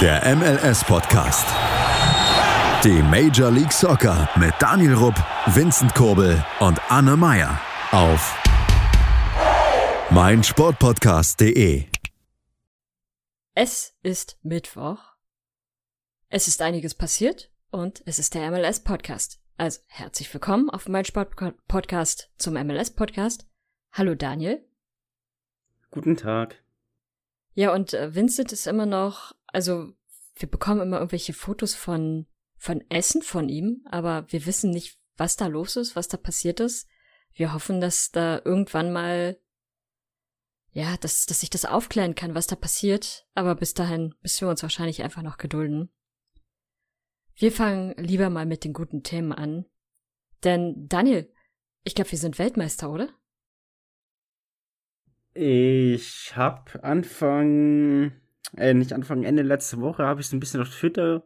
Der MLS-Podcast. Die Major League Soccer mit Daniel Rupp, Vincent Kurbel und Anne Meyer auf meinsportpodcast.de. Es ist Mittwoch. Es ist einiges passiert und es ist der MLS-Podcast. Also herzlich willkommen auf meinem Sportpodcast zum MLS-Podcast. Hallo Daniel. Guten Tag. Ja, und äh, Vincent ist immer noch, also wir bekommen immer irgendwelche Fotos von, von Essen von ihm, aber wir wissen nicht, was da los ist, was da passiert ist. Wir hoffen, dass da irgendwann mal, ja, dass, dass sich das aufklären kann, was da passiert, aber bis dahin müssen wir uns wahrscheinlich einfach noch gedulden. Wir fangen lieber mal mit den guten Themen an. Denn, Daniel, ich glaube, wir sind Weltmeister, oder? Ich habe Anfang, äh, nicht Anfang, Ende letzte Woche habe ich so ein bisschen auf Twitter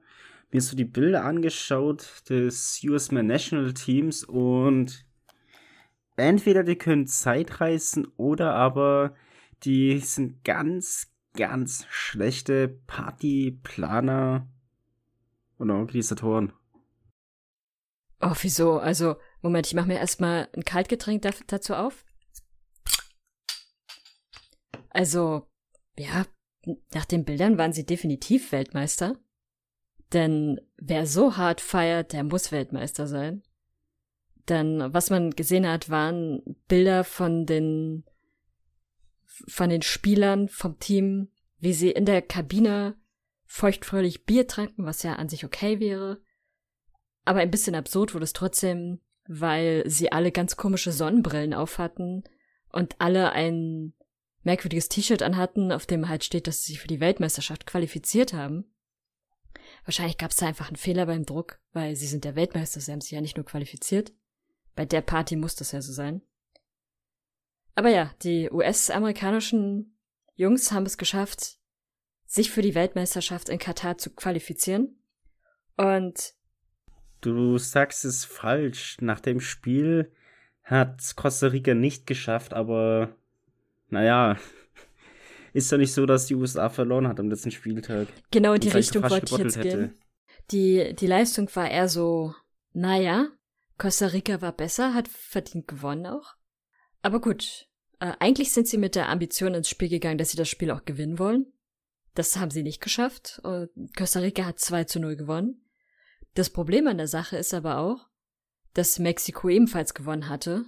mir so die Bilder angeschaut des US-Man National Teams und entweder die können Zeitreisen oder aber die sind ganz, ganz schlechte Partyplaner und Organisatoren. Oh, wieso? Also, Moment, ich mache mir erstmal ein Kaltgetränk dazu auf. Also, ja, nach den Bildern waren sie definitiv Weltmeister. Denn wer so hart feiert, der muss Weltmeister sein. Denn was man gesehen hat, waren Bilder von den, von den Spielern vom Team, wie sie in der Kabine feuchtfröhlich Bier tranken, was ja an sich okay wäre. Aber ein bisschen absurd wurde es trotzdem, weil sie alle ganz komische Sonnenbrillen aufhatten und alle ein merkwürdiges T-Shirt anhatten, auf dem halt steht, dass sie sich für die Weltmeisterschaft qualifiziert haben. Wahrscheinlich gab es da einfach einen Fehler beim Druck, weil sie sind der Weltmeister, sie haben sich ja nicht nur qualifiziert. Bei der Party muss das ja so sein. Aber ja, die US-amerikanischen Jungs haben es geschafft, sich für die Weltmeisterschaft in Katar zu qualifizieren. Und du sagst es falsch. Nach dem Spiel hat Costa Rica nicht geschafft, aber naja, ist ja nicht so, dass die USA verloren hat am letzten Spieltag. Genau in die Richtung wollte ich jetzt hätte. gehen. Die, die Leistung war eher so, naja, Costa Rica war besser, hat verdient gewonnen auch. Aber gut, äh, eigentlich sind sie mit der Ambition ins Spiel gegangen, dass sie das Spiel auch gewinnen wollen. Das haben sie nicht geschafft. Und Costa Rica hat 2 zu 0 gewonnen. Das Problem an der Sache ist aber auch, dass Mexiko ebenfalls gewonnen hatte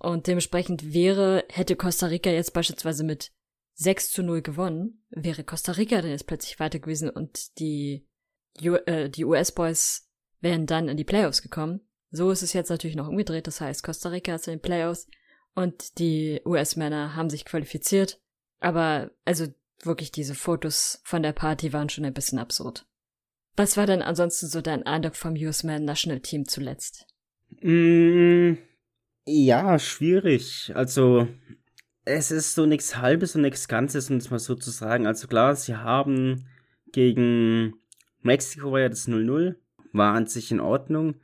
und dementsprechend wäre, hätte Costa Rica jetzt beispielsweise mit 6 zu 0 gewonnen, wäre Costa Rica dann jetzt plötzlich weiter gewesen und die, äh, die US-Boys wären dann in die Playoffs gekommen. So ist es jetzt natürlich noch umgedreht, das heißt, Costa Rica ist in den Playoffs und die US-Männer haben sich qualifiziert. Aber also wirklich diese Fotos von der Party waren schon ein bisschen absurd. Was war denn ansonsten so dein Eindruck vom US-Man National Team zuletzt? Mm, ja, schwierig. Also, es ist so nichts Halbes und nichts Ganzes, um es mal so zu sagen. Also klar, sie haben gegen Mexiko war ja das 0-0, war an sich in Ordnung.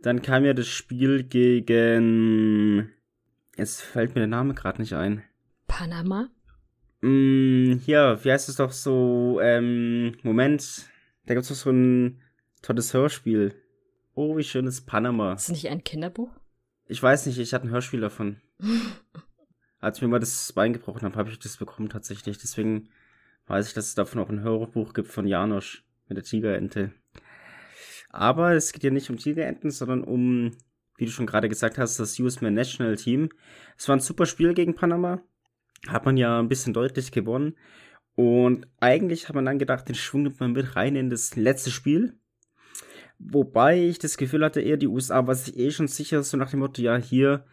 Dann kam ja das Spiel gegen. Jetzt fällt mir der Name gerade nicht ein. Panama? Mm, ja, wie heißt es doch so? Ähm, Moment. Da gibt es doch so ein tolles Hörspiel. Oh, wie schön ist Panama. Ist das nicht ein Kinderbuch? Ich weiß nicht, ich hatte ein Hörspiel davon. Als ich mir mal das Bein gebrochen habe, habe ich das bekommen tatsächlich. Deswegen weiß ich, dass es davon auch ein Hörbuch gibt von Janosch mit der Tigerente. Aber es geht ja nicht um Tigerenten, sondern um, wie du schon gerade gesagt hast, das US-Man National Team. Es war ein super Spiel gegen Panama. Hat man ja ein bisschen deutlich gewonnen. Und eigentlich hat man dann gedacht, den Schwung nimmt man mit rein in das letzte Spiel. Wobei ich das Gefühl hatte, eher die USA war sich eh schon sicher, so nach dem Motto, ja, hier,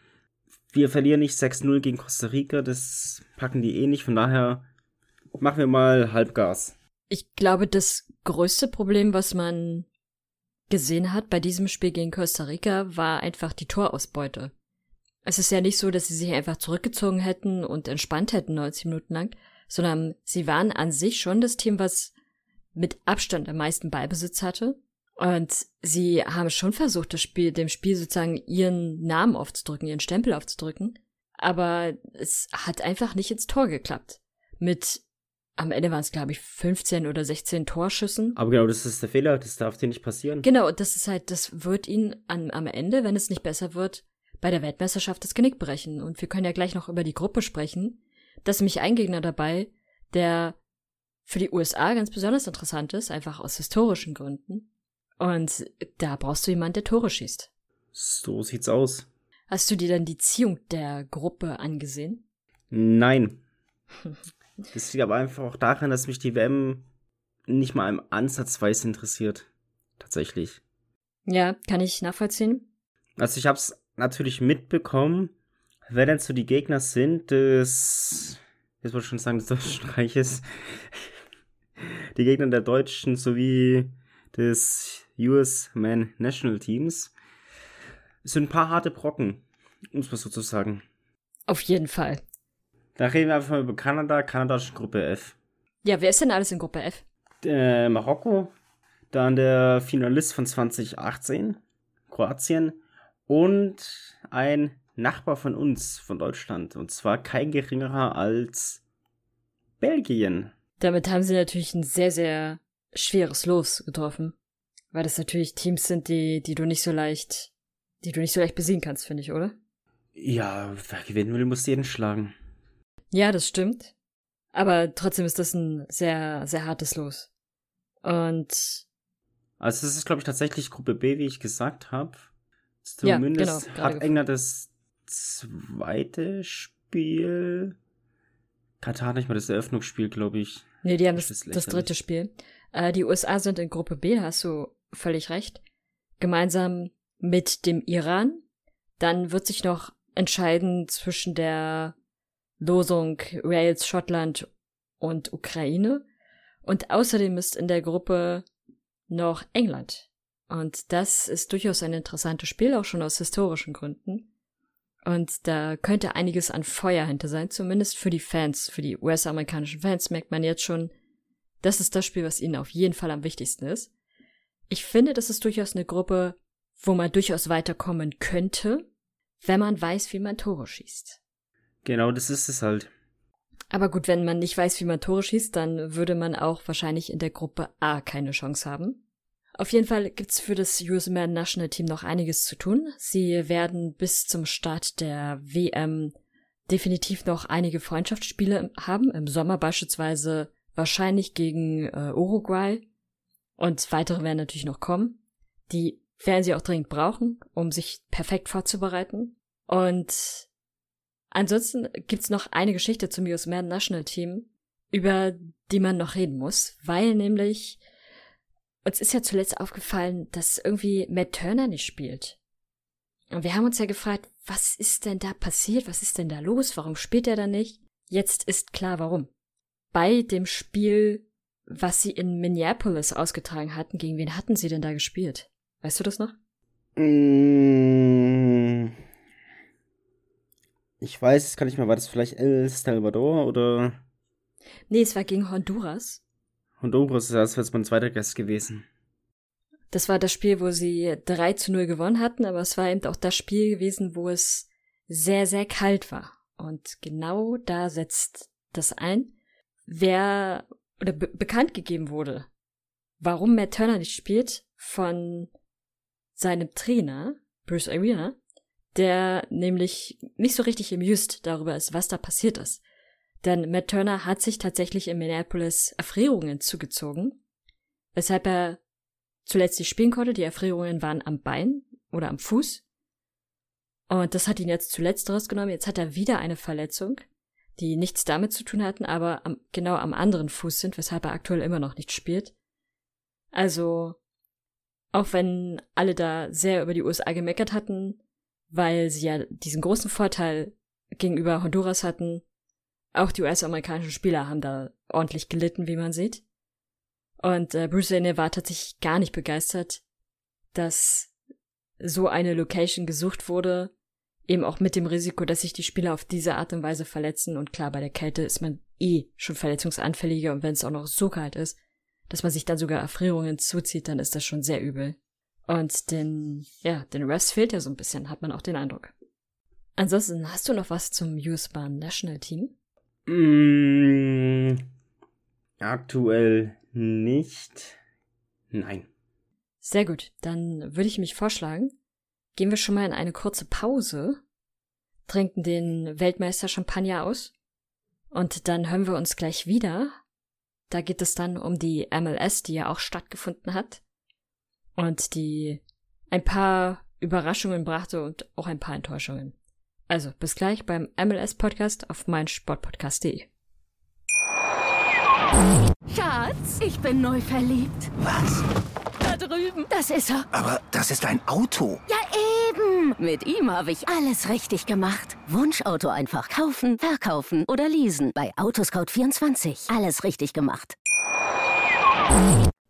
wir verlieren nicht 6-0 gegen Costa Rica, das packen die eh nicht, von daher machen wir mal Halbgas. Ich glaube, das größte Problem, was man gesehen hat bei diesem Spiel gegen Costa Rica, war einfach die Torausbeute. Es ist ja nicht so, dass sie sich einfach zurückgezogen hätten und entspannt hätten 90 Minuten lang, sondern sie waren an sich schon das Team, was mit Abstand am meisten Ballbesitz hatte und sie haben schon versucht, das Spiel, dem Spiel sozusagen ihren Namen aufzudrücken, ihren Stempel aufzudrücken. Aber es hat einfach nicht ins Tor geklappt. Mit am Ende waren es, glaube ich, 15 oder 16 Torschüssen. Aber genau, das ist der Fehler, das darf dir nicht passieren. Genau, und das ist halt, das wird ihn an, am Ende, wenn es nicht besser wird, bei der Weltmeisterschaft das Genick brechen. Und wir können ja gleich noch über die Gruppe sprechen. Da ist nämlich ein Gegner dabei, der für die USA ganz besonders interessant ist, einfach aus historischen Gründen. Und da brauchst du jemanden, der Tore schießt. So sieht's aus. Hast du dir dann die Ziehung der Gruppe angesehen? Nein. Das liegt aber einfach auch daran, dass mich die WM nicht mal im Ansatzweise interessiert. Tatsächlich. Ja, kann ich nachvollziehen. Also ich hab's natürlich mitbekommen, wer denn so die Gegner sind des, jetzt wollte ich schon sagen, des Deutschen Reiches. Die Gegner der Deutschen sowie des US Man National Teams. Es sind ein paar harte Brocken, um es mal so zu sagen. Auf jeden Fall. Da reden wir einfach mal über Kanada. Kanada ist Gruppe F. Ja, wer ist denn alles in Gruppe F? Äh, Marokko, dann der Finalist von 2018, Kroatien und ein Nachbar von uns, von Deutschland. Und zwar kein geringerer als Belgien. Damit haben sie natürlich ein sehr, sehr schweres Los getroffen. Weil das natürlich Teams sind, die, die du nicht so leicht, die du nicht so leicht besiegen kannst, finde ich, oder? Ja, wer gewinnen will, muss jeden schlagen. Ja, das stimmt. Aber trotzdem ist das ein sehr, sehr hartes Los. Und. Also es ist, glaube ich, tatsächlich Gruppe B, wie ich gesagt habe. Ja, Zumindest genau, gerade hat England das zweite Spiel. Katar nicht mal das Eröffnungsspiel, glaube ich. Nee, die haben Das das, das dritte Spiel. Äh, die USA sind in Gruppe B, da hast du völlig recht. Gemeinsam mit dem Iran. Dann wird sich noch entscheiden zwischen der Losung Wales, Schottland und Ukraine. Und außerdem ist in der Gruppe noch England. Und das ist durchaus ein interessantes Spiel, auch schon aus historischen Gründen. Und da könnte einiges an Feuer hinter sein, zumindest für die Fans, für die US-amerikanischen Fans merkt man jetzt schon, das ist das Spiel, was ihnen auf jeden Fall am wichtigsten ist. Ich finde, das ist durchaus eine Gruppe, wo man durchaus weiterkommen könnte, wenn man weiß, wie man Tore schießt. Genau, das ist es halt. Aber gut, wenn man nicht weiß, wie man Tore schießt, dann würde man auch wahrscheinlich in der Gruppe A keine Chance haben. Auf jeden Fall gibt's für das US Man National Team noch einiges zu tun. Sie werden bis zum Start der WM definitiv noch einige Freundschaftsspiele haben. Im Sommer beispielsweise wahrscheinlich gegen äh, Uruguay. Und weitere werden natürlich noch kommen. Die werden sie auch dringend brauchen, um sich perfekt vorzubereiten. Und ansonsten gibt's noch eine Geschichte zum US Man National Team, über die man noch reden muss, weil nämlich uns ist ja zuletzt aufgefallen, dass irgendwie Matt Turner nicht spielt. Und wir haben uns ja gefragt, was ist denn da passiert? Was ist denn da los? Warum spielt er da nicht? Jetzt ist klar, warum. Bei dem Spiel, was sie in Minneapolis ausgetragen hatten, gegen wen hatten sie denn da gespielt? Weißt du das noch? Mm. Ich weiß, es kann nicht mehr, war das vielleicht El Salvador oder Nee, es war gegen Honduras. Honduras? Das wäre jetzt mein zweiter Gast gewesen. Das war das Spiel, wo sie 3 zu 0 gewonnen hatten, aber es war eben auch das Spiel gewesen, wo es sehr, sehr kalt war. Und genau da setzt das ein. Wer oder be bekannt gegeben wurde, warum Matt Turner nicht spielt, von seinem Trainer, Bruce Arena, der nämlich nicht so richtig amused darüber ist, was da passiert ist. Denn Matt Turner hat sich tatsächlich in Minneapolis Erfrierungen zugezogen, weshalb er zuletzt nicht spielen konnte. Die Erfrierungen waren am Bein oder am Fuß. Und das hat ihn jetzt zuletzt rausgenommen. Jetzt hat er wieder eine Verletzung, die nichts damit zu tun hatten, aber am, genau am anderen Fuß sind, weshalb er aktuell immer noch nicht spielt. Also, auch wenn alle da sehr über die USA gemeckert hatten, weil sie ja diesen großen Vorteil gegenüber Honduras hatten, auch die US-amerikanischen Spieler haben da ordentlich gelitten, wie man sieht. Und äh, Bruce Lane war tatsächlich gar nicht begeistert, dass so eine Location gesucht wurde, eben auch mit dem Risiko, dass sich die Spieler auf diese Art und Weise verletzen. Und klar, bei der Kälte ist man eh schon verletzungsanfälliger und wenn es auch noch so kalt ist, dass man sich dann sogar Erfrierungen zuzieht, dann ist das schon sehr übel. Und den, ja, den Rest fehlt ja so ein bisschen, hat man auch den Eindruck. Ansonsten, hast du noch was zum US Bahn National Team? Mm, Aktuell nicht. Nein. Sehr gut, dann würde ich mich vorschlagen, gehen wir schon mal in eine kurze Pause, trinken den Weltmeister Champagner aus und dann hören wir uns gleich wieder. Da geht es dann um die MLS, die ja auch stattgefunden hat und die ein paar Überraschungen brachte und auch ein paar Enttäuschungen. Also bis gleich beim MLS Podcast auf meinsportpodcast.de. Schatz, ich bin neu verliebt. Was? Drüben. Das ist er. Aber das ist ein Auto. Ja, eben. Mit ihm habe ich alles richtig gemacht. Wunschauto einfach kaufen, verkaufen oder leasen. Bei Autoscout24. Alles richtig gemacht.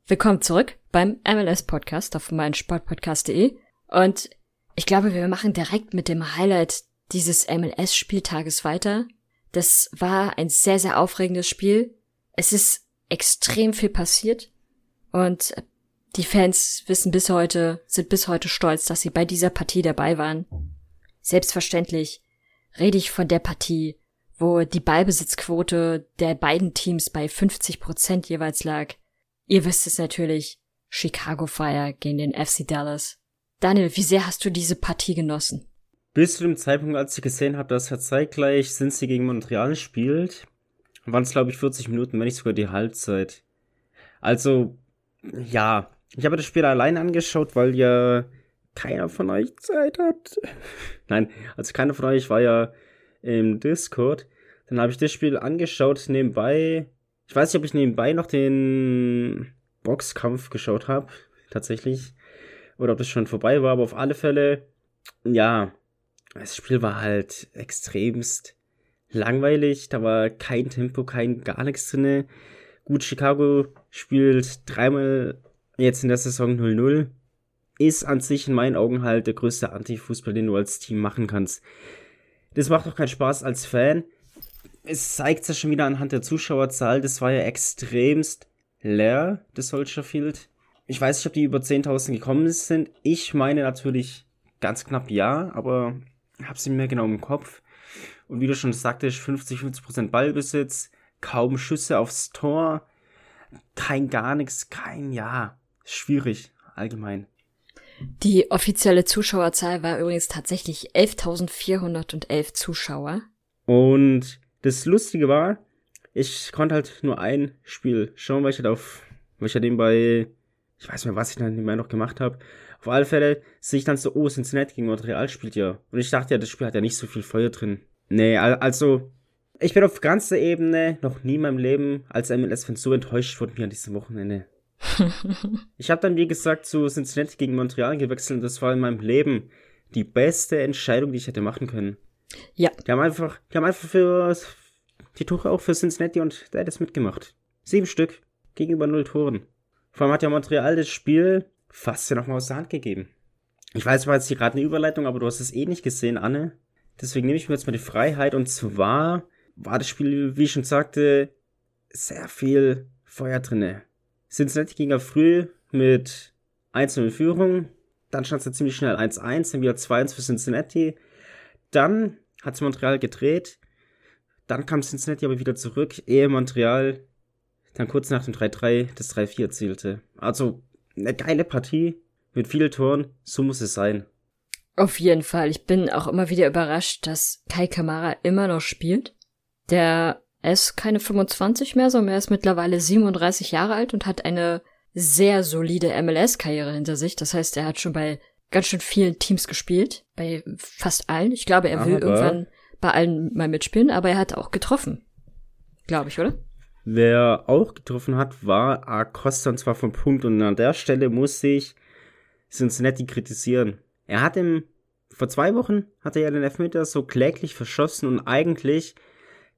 Willkommen zurück beim MLS Podcast auf meinsportpodcast.de. Und ich glaube, wir machen direkt mit dem Highlight dieses MLS-Spieltages weiter. Das war ein sehr, sehr aufregendes Spiel. Es ist extrem viel passiert und die Fans wissen bis heute, sind bis heute stolz, dass sie bei dieser Partie dabei waren. Selbstverständlich rede ich von der Partie, wo die Ballbesitzquote der beiden Teams bei 50 Prozent jeweils lag. Ihr wisst es natürlich, Chicago Fire gegen den FC Dallas. Daniel, wie sehr hast du diese Partie genossen? Bis zu dem Zeitpunkt, als ich gesehen habe, dass er zeitgleich Cincy gegen Montreal spielt, waren es, glaube ich, 40 Minuten, wenn nicht sogar die Halbzeit. Also, ja, ich habe das Spiel allein angeschaut, weil ja keiner von euch Zeit hat. Nein, also keiner von euch war ja im Discord. Dann habe ich das Spiel angeschaut, nebenbei. Ich weiß nicht, ob ich nebenbei noch den Boxkampf geschaut habe, tatsächlich. Oder ob das schon vorbei war, aber auf alle Fälle, ja, das Spiel war halt extremst langweilig, da war kein Tempo, kein gar nichts drinne. Gut, Chicago spielt dreimal jetzt in der Saison 0-0. Ist an sich in meinen Augen halt der größte Anti-Fußball, den du als Team machen kannst. Das macht doch keinen Spaß als Fan. Es zeigt sich schon wieder anhand der Zuschauerzahl. Das war ja extremst leer, das Soldier Field. Ich weiß nicht, ob die über 10.000 gekommen sind. Ich meine natürlich ganz knapp ja, aber hab's nicht mehr genau im Kopf. Und wie du schon sagtest, 50-50% Ballbesitz, kaum Schüsse aufs Tor, kein gar nichts, kein Ja. Schwierig, allgemein. Die offizielle Zuschauerzahl war übrigens tatsächlich 11.411 Zuschauer. Und das Lustige war, ich konnte halt nur ein Spiel schauen, weil ich halt auf, weil ich halt nebenbei, ich weiß nicht mehr, was ich dann nebenbei noch gemacht habe. Auf alle Fälle sehe ich dann so, oh, Cincinnati gegen Montreal spielt ja. Und ich dachte ja, das Spiel hat ja nicht so viel Feuer drin. Nee, also, ich bin auf ganzer Ebene noch nie in meinem Leben als MLS-Fan so enttäuscht worden wie an diesem Wochenende. ich habe dann, wie gesagt, zu Cincinnati gegen Montreal gewechselt und das war in meinem Leben die beste Entscheidung, die ich hätte machen können. Ja. Die haben einfach, die haben einfach für die Tore auch für Cincinnati und der hat es mitgemacht. Sieben Stück gegenüber null Toren. Vor allem hat ja Montreal das Spiel fast ja nochmal aus der Hand gegeben. Ich weiß, war jetzt hier gerade eine Überleitung, aber du hast es eh nicht gesehen, Anne. Deswegen nehme ich mir jetzt mal die Freiheit und zwar war das Spiel, wie ich schon sagte, sehr viel Feuer drinne. Cincinnati ging ja früh mit 1 in Führung, dann stand es ja ziemlich schnell 1-1, dann wieder 2-1 für Cincinnati. Dann hat Montreal gedreht, dann kam Cincinnati aber wieder zurück, ehe Montreal dann kurz nach dem 3-3 das 3-4 erzielte. Also eine geile Partie mit vielen Toren, so muss es sein. Auf jeden Fall. Ich bin auch immer wieder überrascht, dass Kai Kamara immer noch spielt. Der ist keine 25 mehr, sondern er ist mittlerweile 37 Jahre alt und hat eine sehr solide MLS-Karriere hinter sich. Das heißt, er hat schon bei ganz schön vielen Teams gespielt. Bei fast allen. Ich glaube, er will aber irgendwann bei allen mal mitspielen, aber er hat auch getroffen. Glaube ich, oder? Wer auch getroffen hat, war Acosta und zwar vom Punkt. Und an der Stelle muss ich Cincinnati kritisieren. Er hat im, vor zwei Wochen hat er ja den Elfmeter so kläglich verschossen und eigentlich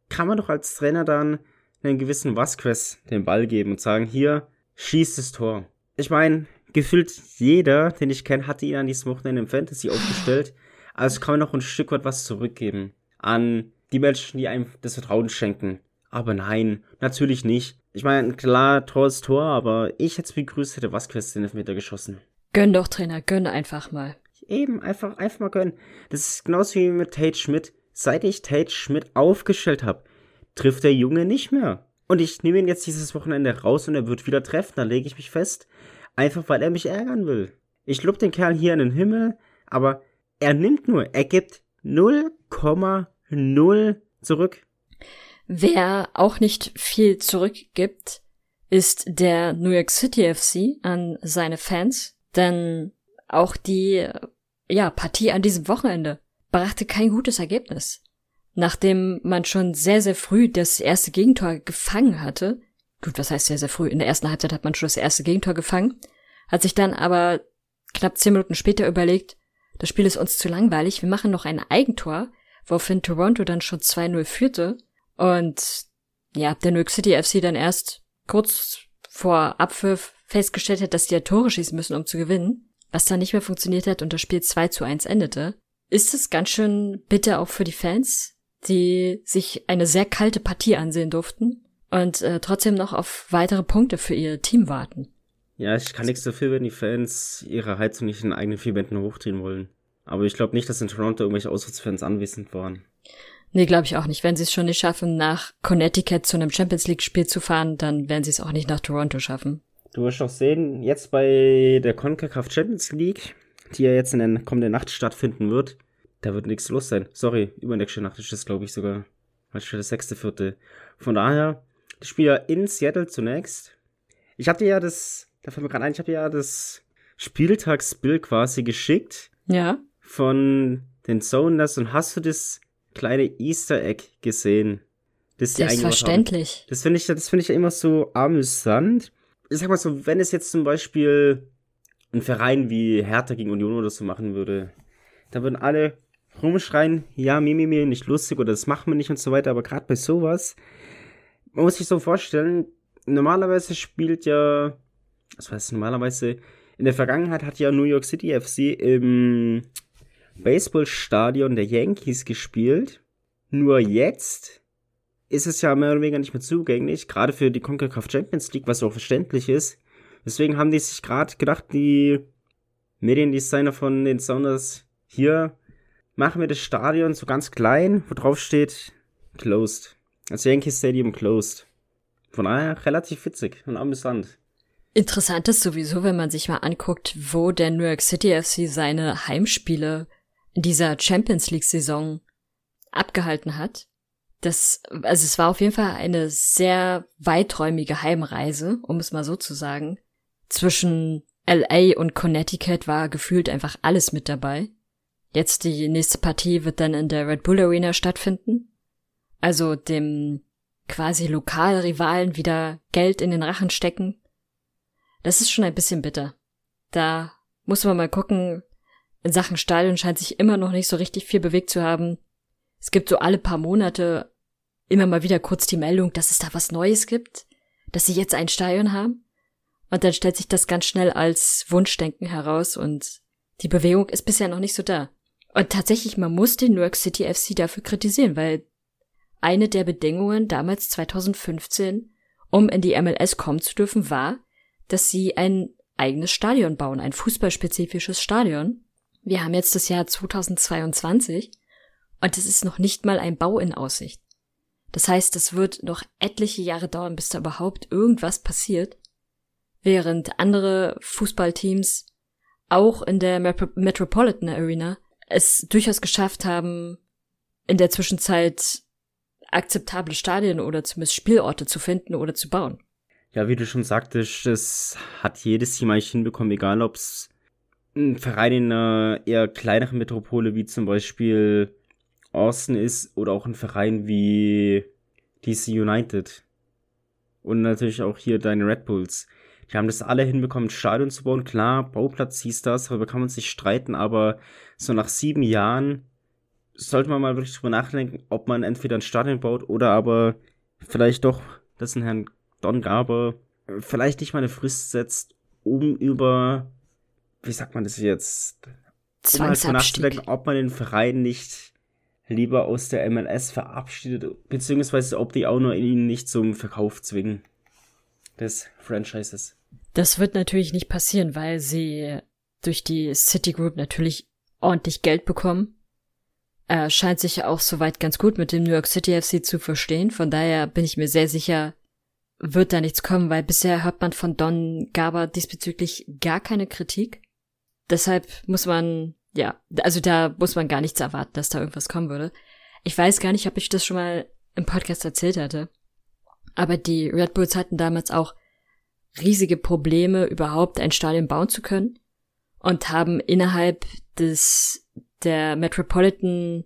kann man doch als Trainer dann einen gewissen Vasquez den Ball geben und sagen, hier, schießt das Tor. Ich meine, gefühlt jeder, den ich kenne, hatte ihn an diesem Wochenende im Fantasy aufgestellt. Also kann man noch ein Stück weit was zurückgeben an die Menschen, die einem das Vertrauen schenken. Aber nein, natürlich nicht. Ich meine, klar, Tor ist Tor, aber ich hätte es begrüßt, hätte Vasquez den Elfmeter geschossen. Gönn doch, Trainer, gönn einfach mal. Eben, einfach, einfach mal gönnen. Das ist genauso wie mit Tate Schmidt. Seit ich Tate Schmidt aufgestellt habe, trifft der Junge nicht mehr. Und ich nehme ihn jetzt dieses Wochenende raus und er wird wieder treffen, da lege ich mich fest. Einfach weil er mich ärgern will. Ich lobe den Kerl hier in den Himmel, aber er nimmt nur, er gibt 0,0 zurück. Wer auch nicht viel zurückgibt, ist der New York City FC an seine Fans, denn auch die ja, Partie an diesem Wochenende brachte kein gutes Ergebnis. Nachdem man schon sehr, sehr früh das erste Gegentor gefangen hatte, gut, was heißt sehr, sehr früh, in der ersten Halbzeit hat man schon das erste Gegentor gefangen, hat sich dann aber knapp zehn Minuten später überlegt, das Spiel ist uns zu langweilig, wir machen noch ein Eigentor, woraufhin Toronto dann schon 2-0 führte und ja, der New York City FC dann erst kurz vor Abpfiff festgestellt hat, dass die ja Tore schießen müssen, um zu gewinnen, was dann nicht mehr funktioniert hat und das Spiel 2 zu 1 endete. Ist es ganz schön bitter auch für die Fans, die sich eine sehr kalte Partie ansehen durften und äh, trotzdem noch auf weitere Punkte für ihr Team warten. Ja, ich kann nichts dafür, wenn die Fans ihre Heizung nicht in eigenen vier Wänden hochdrehen wollen. Aber ich glaube nicht, dass in Toronto irgendwelche Auswärtsfans anwesend waren. Nee, glaube ich auch nicht. Wenn sie es schon nicht schaffen, nach Connecticut zu einem Champions League-Spiel zu fahren, dann werden sie es auch nicht nach Toronto schaffen. Du wirst auch sehen, jetzt bei der CONCACAF Champions League, die ja jetzt in der kommenden Nacht stattfinden wird, da wird nichts los sein. Sorry, übernächste Nacht ist das, glaube ich, sogar. Als der sechste, vierte. Von daher, die Spieler in Seattle zunächst. Ich hatte ja das, da fällt mir gerade ein, ich habe ja das Spieltagsbild quasi geschickt. Ja. Von den Zoners und hast du das kleine Easter Egg gesehen? Das ist Selbstverständlich. Das finde ich, das finde ich ja immer so amüsant. Ich sag mal so, wenn es jetzt zum Beispiel ein Verein wie Hertha gegen Union oder so machen würde, da würden alle rumschreien, ja, Mimi, mir nicht lustig oder das machen wir nicht und so weiter, aber gerade bei sowas, man muss sich so vorstellen, normalerweise spielt ja, was heißt normalerweise, in der Vergangenheit hat ja New York City FC im Baseballstadion der Yankees gespielt. Nur jetzt ist es ja mehr oder weniger nicht mehr zugänglich, gerade für die CONCACAF Champions League, was auch verständlich ist. Deswegen haben die sich gerade gedacht, die Mediendesigner von den Sounders, hier machen wir das Stadion so ganz klein, wo drauf steht closed. Also Yankee Stadium closed. Von daher relativ witzig und amüsant. Interessant ist sowieso, wenn man sich mal anguckt, wo der New York City FC seine Heimspiele in dieser Champions League Saison abgehalten hat. Das, also es war auf jeden Fall eine sehr weiträumige Heimreise, um es mal so zu sagen. Zwischen LA und Connecticut war gefühlt einfach alles mit dabei. Jetzt die nächste Partie wird dann in der Red Bull Arena stattfinden. Also dem quasi Lokalrivalen wieder Geld in den Rachen stecken. Das ist schon ein bisschen bitter. Da muss man mal gucken. In Sachen Stadion scheint sich immer noch nicht so richtig viel bewegt zu haben. Es gibt so alle paar Monate immer mal wieder kurz die Meldung, dass es da was Neues gibt, dass sie jetzt ein Stadion haben. Und dann stellt sich das ganz schnell als Wunschdenken heraus und die Bewegung ist bisher noch nicht so da. Und tatsächlich, man muss den New York City FC dafür kritisieren, weil eine der Bedingungen damals 2015, um in die MLS kommen zu dürfen, war, dass sie ein eigenes Stadion bauen, ein fußballspezifisches Stadion. Wir haben jetzt das Jahr 2022 und es ist noch nicht mal ein Bau in Aussicht. Das heißt, es wird noch etliche Jahre dauern, bis da überhaupt irgendwas passiert, während andere Fußballteams auch in der Metropolitan Arena es durchaus geschafft haben, in der Zwischenzeit akzeptable Stadien oder zumindest Spielorte zu finden oder zu bauen. Ja, wie du schon sagtest, das hat jedes Team eigentlich hinbekommen, egal ob es ein Verein in einer eher kleineren Metropole wie zum Beispiel Austin ist oder auch ein Verein wie DC United. Und natürlich auch hier deine Red Bulls. Die haben das alle hinbekommen, ein Stadion zu bauen. Klar, Bauplatz hieß das, darüber kann man sich streiten, aber so nach sieben Jahren sollte man mal wirklich drüber nachdenken, ob man entweder ein Stadion baut oder aber vielleicht doch, dass ein Herrn Don Garber vielleicht nicht mal eine Frist setzt, um über, wie sagt man das jetzt, um halt nachzudenken, ob man den Verein nicht lieber aus der MLS verabschiedet, beziehungsweise ob die auch nur ihn nicht zum Verkauf zwingen des Franchises. Das wird natürlich nicht passieren, weil sie durch die Citigroup natürlich ordentlich Geld bekommen. Er scheint sich auch soweit ganz gut mit dem New York City FC zu verstehen. Von daher bin ich mir sehr sicher, wird da nichts kommen, weil bisher hört man von Don Garber diesbezüglich gar keine Kritik. Deshalb muss man, ja, also da muss man gar nichts erwarten, dass da irgendwas kommen würde. Ich weiß gar nicht, ob ich das schon mal im Podcast erzählt hatte. Aber die Red Bulls hatten damals auch riesige Probleme, überhaupt ein Stadion bauen zu können und haben innerhalb des der Metropolitan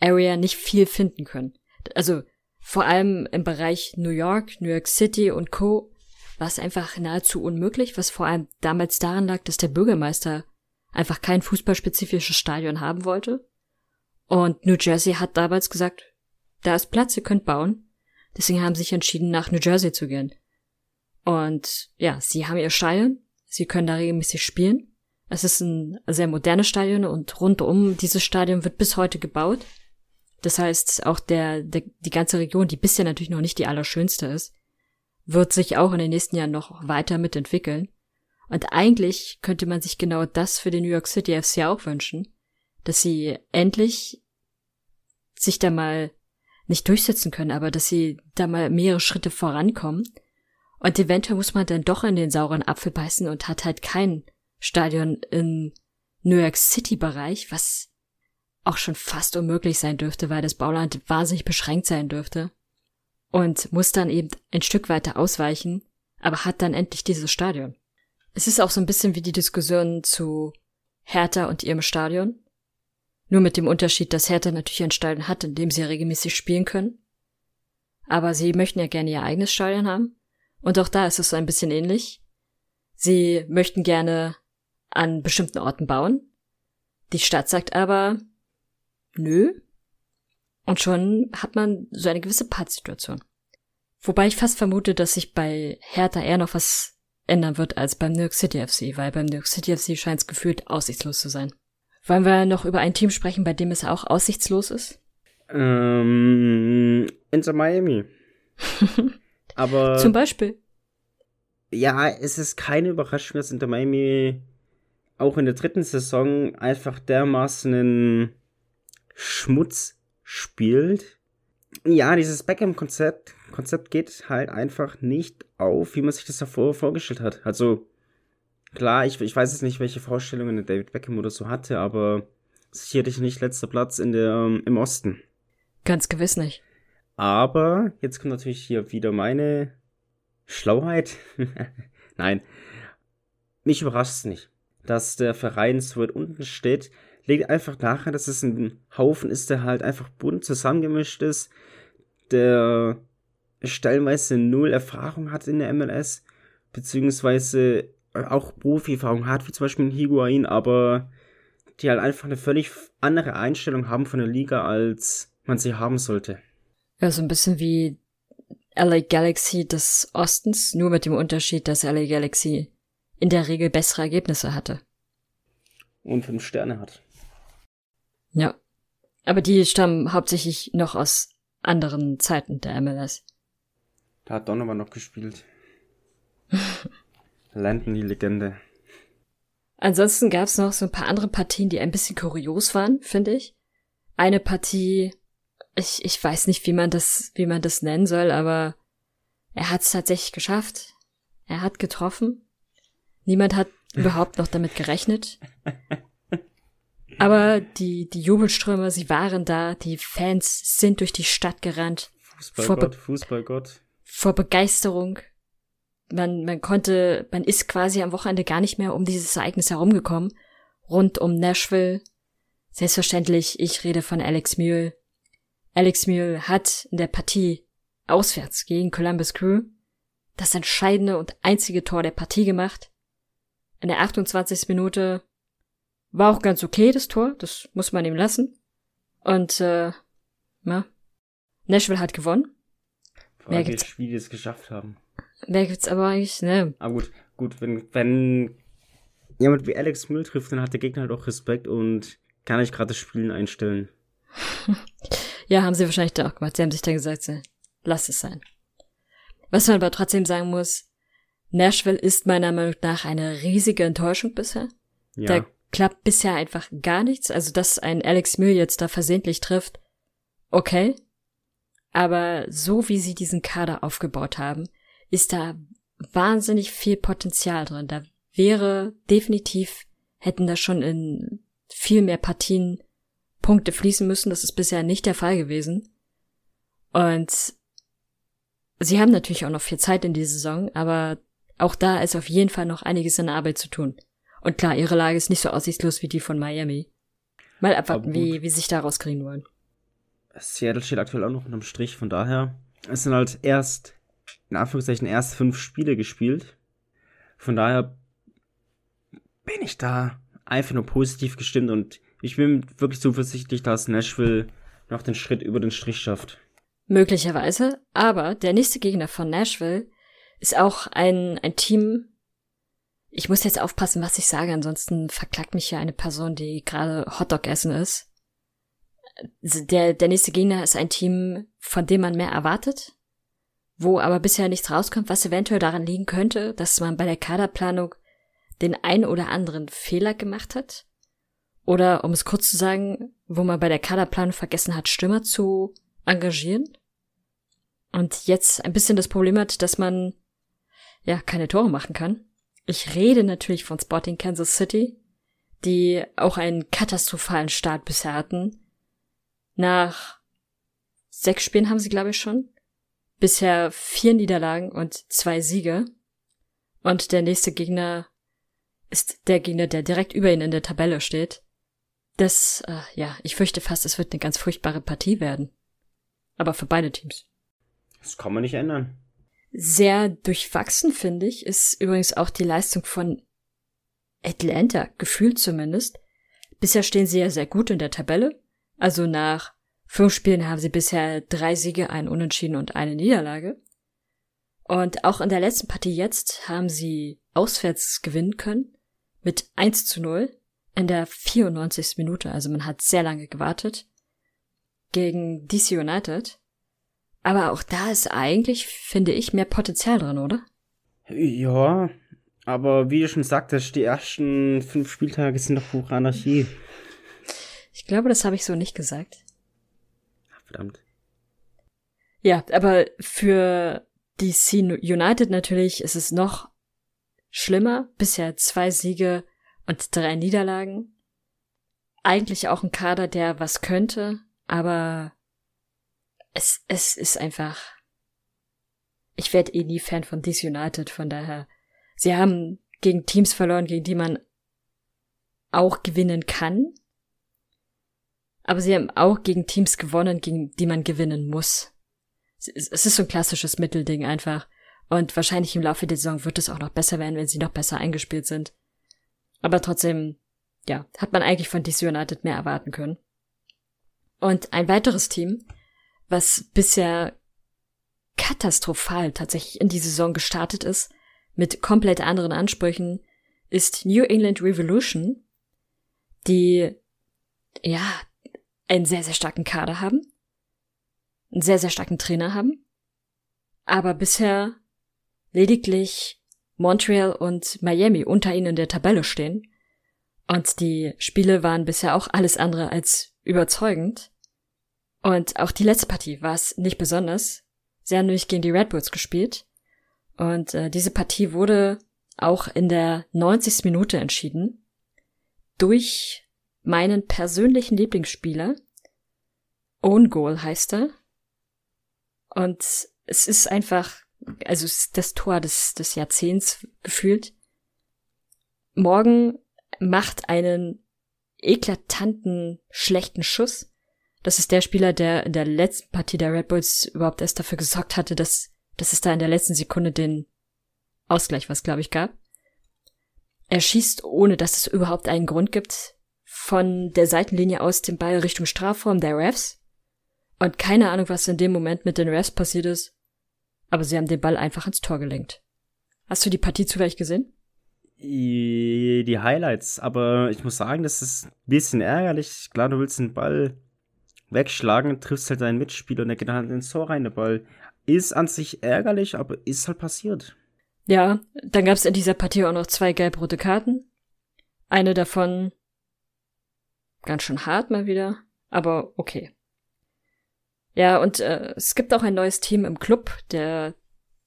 Area nicht viel finden können. Also vor allem im Bereich New York, New York City und Co. war es einfach nahezu unmöglich, was vor allem damals daran lag, dass der Bürgermeister einfach kein fußballspezifisches Stadion haben wollte. Und New Jersey hat damals gesagt, da ist Platz, ihr könnt bauen. Deswegen haben sie sich entschieden, nach New Jersey zu gehen. Und ja, sie haben ihr Stadion, sie können da regelmäßig spielen. Es ist ein sehr modernes Stadion und rund um dieses Stadion wird bis heute gebaut. Das heißt, auch der, der, die ganze Region, die bisher natürlich noch nicht die allerschönste ist, wird sich auch in den nächsten Jahren noch weiter mitentwickeln. Und eigentlich könnte man sich genau das für den New York City FC auch wünschen, dass sie endlich sich da mal nicht durchsetzen können, aber dass sie da mal mehrere Schritte vorankommen. Und eventuell muss man dann doch in den sauren Apfel beißen und hat halt kein Stadion im New York City Bereich, was auch schon fast unmöglich sein dürfte, weil das Bauland wahnsinnig beschränkt sein dürfte. Und muss dann eben ein Stück weiter ausweichen, aber hat dann endlich dieses Stadion. Es ist auch so ein bisschen wie die Diskussion zu Hertha und ihrem Stadion. Nur mit dem Unterschied, dass Hertha natürlich ein Stadion hat, in dem sie regelmäßig spielen können. Aber sie möchten ja gerne ihr eigenes Stadion haben. Und auch da ist es so ein bisschen ähnlich. Sie möchten gerne an bestimmten Orten bauen. Die Stadt sagt aber, nö. Und schon hat man so eine gewisse Pattsituation. Wobei ich fast vermute, dass sich bei Hertha eher noch was ändern wird als beim New York City FC, weil beim New York City FC scheint es gefühlt aussichtslos zu sein. Wollen wir noch über ein Team sprechen, bei dem es auch aussichtslos ist? Ähm, Inter Miami. Aber. Zum Beispiel. Ja, es ist keine Überraschung, dass Inter Miami auch in der dritten Saison einfach dermaßen einen Schmutz spielt. Ja, dieses Beckham-Konzept Konzept geht halt einfach nicht auf, wie man sich das davor vorgestellt hat. Also, klar, ich, ich weiß jetzt nicht, welche Vorstellungen der David Beckham oder so hatte, aber sicherlich nicht letzter Platz in der, ähm, im Osten. Ganz gewiss nicht. Aber jetzt kommt natürlich hier wieder meine Schlauheit. Nein, mich überrascht es nicht, dass der Verein so weit unten steht liegt einfach daran, dass es ein Haufen ist, der halt einfach bunt zusammengemischt ist, der stellenweise null Erfahrung hat in der MLS, beziehungsweise auch Profi-Erfahrung hat, wie zum Beispiel ein Higuain, aber die halt einfach eine völlig andere Einstellung haben von der Liga, als man sie haben sollte. Ja, so ein bisschen wie LA Galaxy des Ostens, nur mit dem Unterschied, dass LA Galaxy in der Regel bessere Ergebnisse hatte. Und fünf Sterne hat. Ja. Aber die stammen hauptsächlich noch aus anderen Zeiten der MLS. Da hat Donovan noch gespielt. Landon, die Legende. Ansonsten gab es noch so ein paar andere Partien, die ein bisschen kurios waren, finde ich. Eine Partie, ich, ich weiß nicht, wie man das, wie man das nennen soll, aber er hat es tatsächlich geschafft. Er hat getroffen. Niemand hat überhaupt noch damit gerechnet. Aber die, die Jubelströme, sie waren da, die Fans sind durch die Stadt gerannt. Fußballgott, Fußballgott. Vor Begeisterung. Man, man konnte, man ist quasi am Wochenende gar nicht mehr um dieses Ereignis herumgekommen. Rund um Nashville. Selbstverständlich, ich rede von Alex Mule. Alex Mule hat in der Partie auswärts gegen Columbus Crew das entscheidende und einzige Tor der Partie gemacht. In der 28. Minute war auch ganz okay, das Tor. Das muss man ihm lassen. Und, äh, na, Nashville hat gewonnen. Gibt's, wie die es geschafft haben. Wer gibt's aber eigentlich, ne? Aber gut, gut, wenn, wenn jemand wie Alex Müll trifft, dann hat der Gegner halt auch Respekt und kann nicht gerade das Spielen einstellen. ja, haben sie wahrscheinlich da auch gemacht. Sie haben sich dann gesagt, so, lass es sein. Was man aber trotzdem sagen muss, Nashville ist meiner Meinung nach eine riesige Enttäuschung bisher. Ja. Der klappt bisher einfach gar nichts. Also, dass ein Alex Mill jetzt da versehentlich trifft, okay. Aber so wie sie diesen Kader aufgebaut haben, ist da wahnsinnig viel Potenzial drin. Da wäre definitiv, hätten da schon in viel mehr Partien Punkte fließen müssen. Das ist bisher nicht der Fall gewesen. Und sie haben natürlich auch noch viel Zeit in dieser Saison, aber auch da ist auf jeden Fall noch einiges in der Arbeit zu tun. Und klar, ihre Lage ist nicht so aussichtslos wie die von Miami. Mal abwarten, wie, wie sich da rauskriegen wollen. Seattle steht aktuell auch noch unterm Strich, von daher. Es sind halt erst, in Anführungszeichen, erst fünf Spiele gespielt. Von daher bin ich da einfach nur positiv gestimmt und ich bin wirklich zuversichtlich, dass Nashville noch den Schritt über den Strich schafft. Möglicherweise, aber der nächste Gegner von Nashville ist auch ein, ein Team. Ich muss jetzt aufpassen, was ich sage, ansonsten verklagt mich hier eine Person, die gerade Hotdog essen ist. Der, der nächste Gegner ist ein Team, von dem man mehr erwartet, wo aber bisher nichts rauskommt, was eventuell daran liegen könnte, dass man bei der Kaderplanung den ein oder anderen Fehler gemacht hat. Oder, um es kurz zu sagen, wo man bei der Kaderplanung vergessen hat, Stürmer zu engagieren. Und jetzt ein bisschen das Problem hat, dass man ja keine Tore machen kann. Ich rede natürlich von Sporting Kansas City, die auch einen katastrophalen Start bisher hatten. Nach sechs Spielen haben sie, glaube ich, schon. Bisher vier Niederlagen und zwei Siege. Und der nächste Gegner ist der Gegner, der direkt über ihn in der Tabelle steht. Das, äh, ja, ich fürchte fast, es wird eine ganz furchtbare Partie werden. Aber für beide Teams. Das kann man nicht ändern. Sehr durchwachsen, finde ich, ist übrigens auch die Leistung von Atlanta, gefühlt zumindest. Bisher stehen sie ja sehr gut in der Tabelle. Also nach fünf Spielen haben sie bisher drei Siege, ein Unentschieden und eine Niederlage. Und auch in der letzten Partie jetzt haben sie auswärts gewinnen können mit 1 zu 0 in der 94. Minute. Also man hat sehr lange gewartet gegen DC United. Aber auch da ist eigentlich, finde ich, mehr Potenzial drin, oder? Ja, aber wie du schon sagtest, die ersten fünf Spieltage sind doch hoch Anarchie. Ich glaube, das habe ich so nicht gesagt. Verdammt. Ja, aber für DC United natürlich ist es noch schlimmer. Bisher zwei Siege und drei Niederlagen. Eigentlich auch ein Kader, der was könnte, aber es, es ist einfach. Ich werde eh nie Fan von DC United, von daher. Sie haben gegen Teams verloren, gegen die man auch gewinnen kann. Aber sie haben auch gegen Teams gewonnen, gegen die man gewinnen muss. Es ist so ein klassisches Mittelding einfach. Und wahrscheinlich im Laufe der Saison wird es auch noch besser werden, wenn sie noch besser eingespielt sind. Aber trotzdem, ja, hat man eigentlich von DC United mehr erwarten können. Und ein weiteres Team, was bisher katastrophal tatsächlich in die Saison gestartet ist, mit komplett anderen Ansprüchen, ist New England Revolution, die, ja, einen sehr, sehr starken Kader haben, einen sehr, sehr starken Trainer haben, aber bisher lediglich Montreal und Miami unter ihnen in der Tabelle stehen. Und die Spiele waren bisher auch alles andere als überzeugend. Und auch die letzte Partie war es nicht besonders. Sie haben nämlich gegen die Red Bulls gespielt. Und äh, diese Partie wurde auch in der 90. Minute entschieden. Durch meinen persönlichen Lieblingsspieler. Own Goal heißt er. Und es ist einfach, also es ist das Tor des, des Jahrzehnts gefühlt. Morgen macht einen eklatanten, schlechten Schuss das ist der Spieler, der in der letzten Partie der Red Bulls überhaupt erst dafür gesorgt hatte, dass, dass es da in der letzten Sekunde den Ausgleich, was glaube ich gab. Er schießt, ohne dass es überhaupt einen Grund gibt, von der Seitenlinie aus den Ball Richtung Strafraum der Refs. Und keine Ahnung, was in dem Moment mit den Refs passiert ist. Aber sie haben den Ball einfach ins Tor gelenkt. Hast du die Partie zufällig gesehen? Die Highlights, aber ich muss sagen, das ist ein bisschen ärgerlich. Klar, du willst den Ball wegschlagen, triffst halt deinen Mitspieler und der geht halt ins Tor rein, der Ball. Ist an sich ärgerlich, aber ist halt passiert. Ja, dann gab es in dieser Partie auch noch zwei gelb-rote Karten. Eine davon ganz schön hart mal wieder, aber okay. Ja, und äh, es gibt auch ein neues Team im Club, der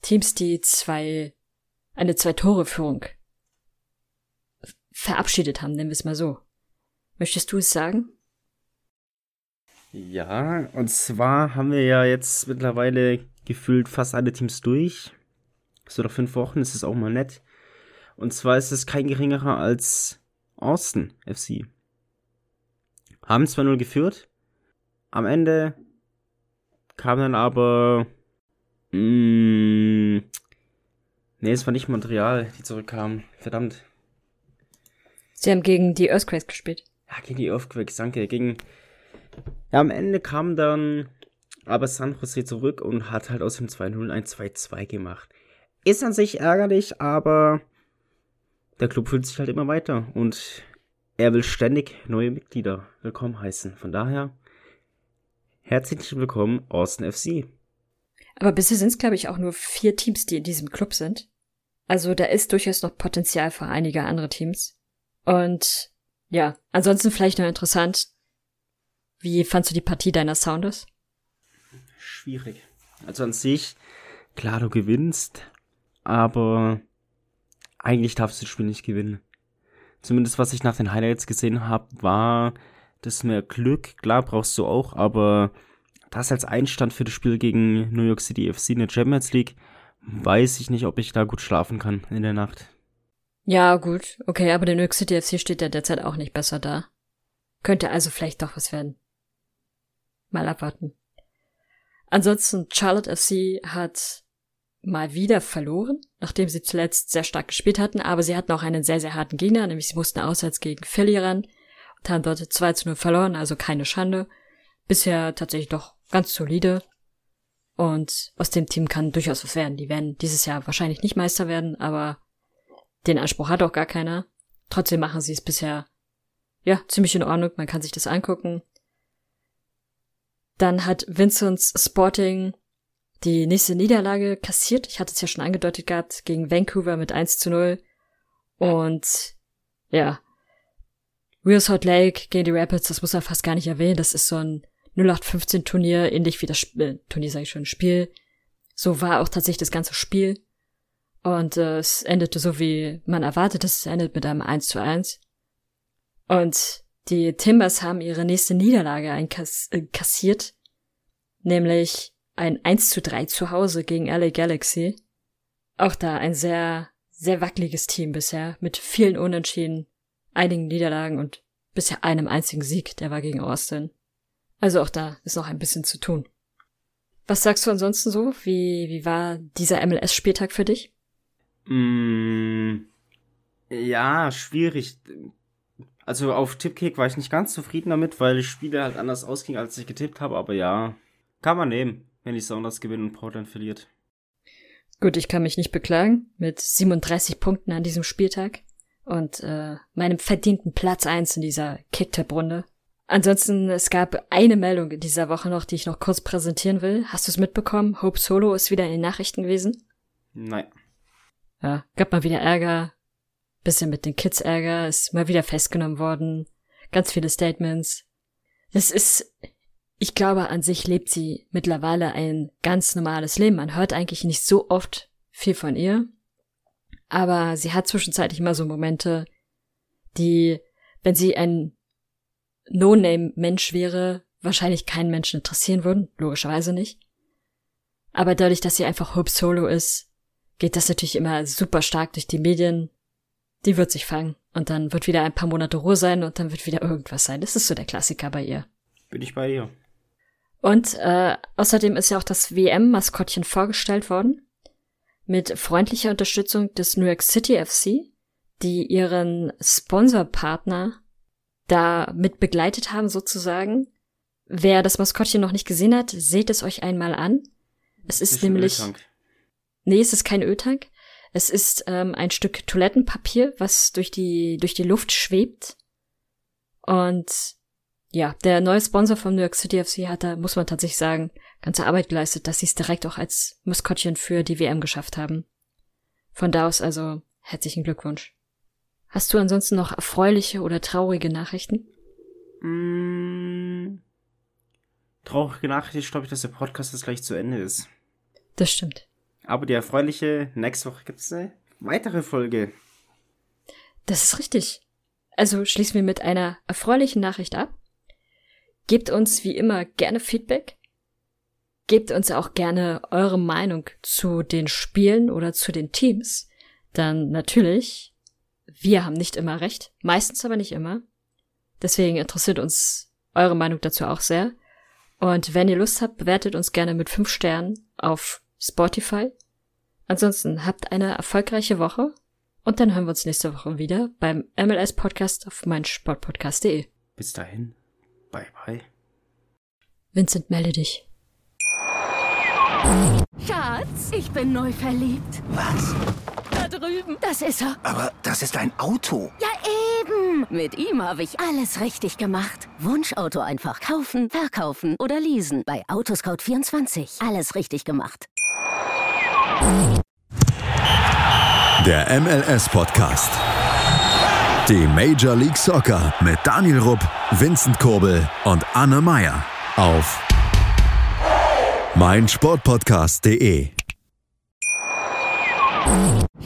Teams, die zwei, eine Zwei-Tore-Führung verabschiedet haben, nennen wir es mal so. Möchtest du es sagen? Ja, und zwar haben wir ja jetzt mittlerweile gefühlt fast alle Teams durch. So nach fünf Wochen ist es auch mal nett. Und zwar ist es kein geringerer als Austin FC. Haben 2-0 geführt. Am Ende kam dann aber. Mh, mm, nee, es war nicht Montreal, die zurückkamen. Verdammt. Sie haben gegen die Earthquakes gespielt. Ja, gegen die Earthquakes, danke. Gegen. Ja, am Ende kam dann aber San Jose zurück und hat halt aus dem 2-0 ein 2-2 gemacht. Ist an sich ärgerlich, aber der Club fühlt sich halt immer weiter und er will ständig neue Mitglieder willkommen heißen. Von daher herzlich willkommen Austin FC. Aber bisher sind es, glaube ich, auch nur vier Teams, die in diesem Club sind. Also da ist durchaus noch Potenzial für einige andere Teams. Und ja, ansonsten vielleicht noch interessant, wie fandst du die Partie deiner Sounders? Schwierig. Also an sich, klar, du gewinnst, aber eigentlich darfst du das Spiel nicht gewinnen. Zumindest was ich nach den Highlights gesehen habe, war das mehr Glück. Klar brauchst du auch, aber das als Einstand für das Spiel gegen New York City FC in der Champions League, weiß ich nicht, ob ich da gut schlafen kann in der Nacht. Ja, gut. Okay, aber der New York City FC steht ja derzeit auch nicht besser da. Könnte also vielleicht doch was werden. Mal abwarten. Ansonsten, Charlotte FC hat mal wieder verloren, nachdem sie zuletzt sehr stark gespielt hatten, aber sie hatten auch einen sehr, sehr harten Gegner, nämlich sie mussten auswärts gegen Philly ran und haben dort 2 zu 0 verloren, also keine Schande. Bisher tatsächlich doch ganz solide. Und aus dem Team kann durchaus was werden. Die werden dieses Jahr wahrscheinlich nicht Meister werden, aber den Anspruch hat auch gar keiner. Trotzdem machen sie es bisher, ja, ziemlich in Ordnung. Man kann sich das angucken. Dann hat Vincents Sporting die nächste Niederlage kassiert. Ich hatte es ja schon angedeutet gehabt, gegen Vancouver mit 1 zu 0. Und ja, Real Salt Lake gegen die Rapids, das muss man fast gar nicht erwähnen. Das ist so ein 0815 Turnier, ähnlich wie das Sp äh, Turnier, sage ich schon, Spiel. So war auch tatsächlich das ganze Spiel. Und äh, es endete so, wie man erwartet. Es endet mit einem 1 zu 1. Und die Timbers haben ihre nächste Niederlage einkassiert. Äh, nämlich ein 1 zu 3 zu Hause gegen LA Galaxy. Auch da ein sehr, sehr wackeliges Team bisher, mit vielen Unentschieden, einigen Niederlagen und bisher einem einzigen Sieg, der war gegen Austin. Also auch da ist noch ein bisschen zu tun. Was sagst du ansonsten so? Wie, wie war dieser MLS-Spieltag für dich? Mm, ja, schwierig. Also auf Tippkick war ich nicht ganz zufrieden damit, weil die Spiele halt anders ausgingen, als ich getippt habe, aber ja, kann man nehmen wenn die Sounders gewinnen und Portland verliert. Gut, ich kann mich nicht beklagen mit 37 Punkten an diesem Spieltag und äh, meinem verdienten Platz eins in dieser Kicktipp-Runde. Ansonsten, es gab eine Meldung in dieser Woche noch, die ich noch kurz präsentieren will. Hast du es mitbekommen? Hope Solo ist wieder in den Nachrichten gewesen? Nein. Ja, gab mal wieder Ärger. Bisschen mit den Kids Ärger, ist mal wieder festgenommen worden. Ganz viele Statements. Das ist ich glaube, an sich lebt sie mittlerweile ein ganz normales Leben. Man hört eigentlich nicht so oft viel von ihr. Aber sie hat zwischenzeitlich immer so Momente, die, wenn sie ein No-Name-Mensch wäre, wahrscheinlich keinen Menschen interessieren würden. Logischerweise nicht. Aber dadurch, dass sie einfach Hope Solo ist, geht das natürlich immer super stark durch die Medien. Die wird sich fangen. Und dann wird wieder ein paar Monate Ruhe sein und dann wird wieder irgendwas sein. Das ist so der Klassiker bei ihr. Bin ich bei ihr. Und äh, außerdem ist ja auch das WM-Maskottchen vorgestellt worden. Mit freundlicher Unterstützung des New York City FC, die ihren Sponsorpartner da mit begleitet haben sozusagen. Wer das Maskottchen noch nicht gesehen hat, seht es euch einmal an. Es ist, ist nämlich. Nee, es ist kein Öltank. Es ist ähm, ein Stück Toilettenpapier, was durch die, durch die Luft schwebt. Und ja, der neue Sponsor von New York City FC hat da, muss man tatsächlich sagen, ganze Arbeit geleistet, dass sie es direkt auch als Maskottchen für die WM geschafft haben. Von da aus also herzlichen Glückwunsch. Hast du ansonsten noch erfreuliche oder traurige Nachrichten? Mm, traurige Nachricht ist, glaube ich, dass der Podcast jetzt gleich zu Ende ist. Das stimmt. Aber die erfreuliche, nächste Woche gibt es eine weitere Folge. Das ist richtig. Also schließen wir mit einer erfreulichen Nachricht ab. Gebt uns wie immer gerne Feedback. Gebt uns auch gerne eure Meinung zu den Spielen oder zu den Teams. Dann natürlich, wir haben nicht immer recht, meistens aber nicht immer. Deswegen interessiert uns eure Meinung dazu auch sehr. Und wenn ihr Lust habt, bewertet uns gerne mit fünf Sternen auf Spotify. Ansonsten habt eine erfolgreiche Woche und dann hören wir uns nächste Woche wieder beim MLS Podcast auf meinsportpodcast.de. Bis dahin. Bye bye. Vincent, melde dich. Schatz, ich bin neu verliebt. Was? Da drüben. Das ist er. Aber das ist ein Auto. Ja, eben. Mit ihm habe ich alles richtig gemacht. Wunschauto einfach kaufen, verkaufen oder leasen. Bei Autoscout24. Alles richtig gemacht. Der MLS-Podcast. Die Major League Soccer mit Daniel Rupp, Vincent Kurbel und Anne Meyer auf meinsportpodcast.de.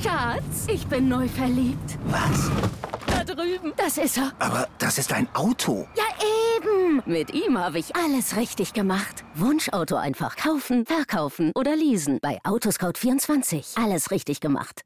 Schatz, ich bin neu verliebt. Was? Da drüben. Das ist er. Aber das ist ein Auto. Ja, eben. Mit ihm habe ich alles richtig gemacht. Wunschauto einfach kaufen, verkaufen oder leasen. Bei Autoscout24. Alles richtig gemacht.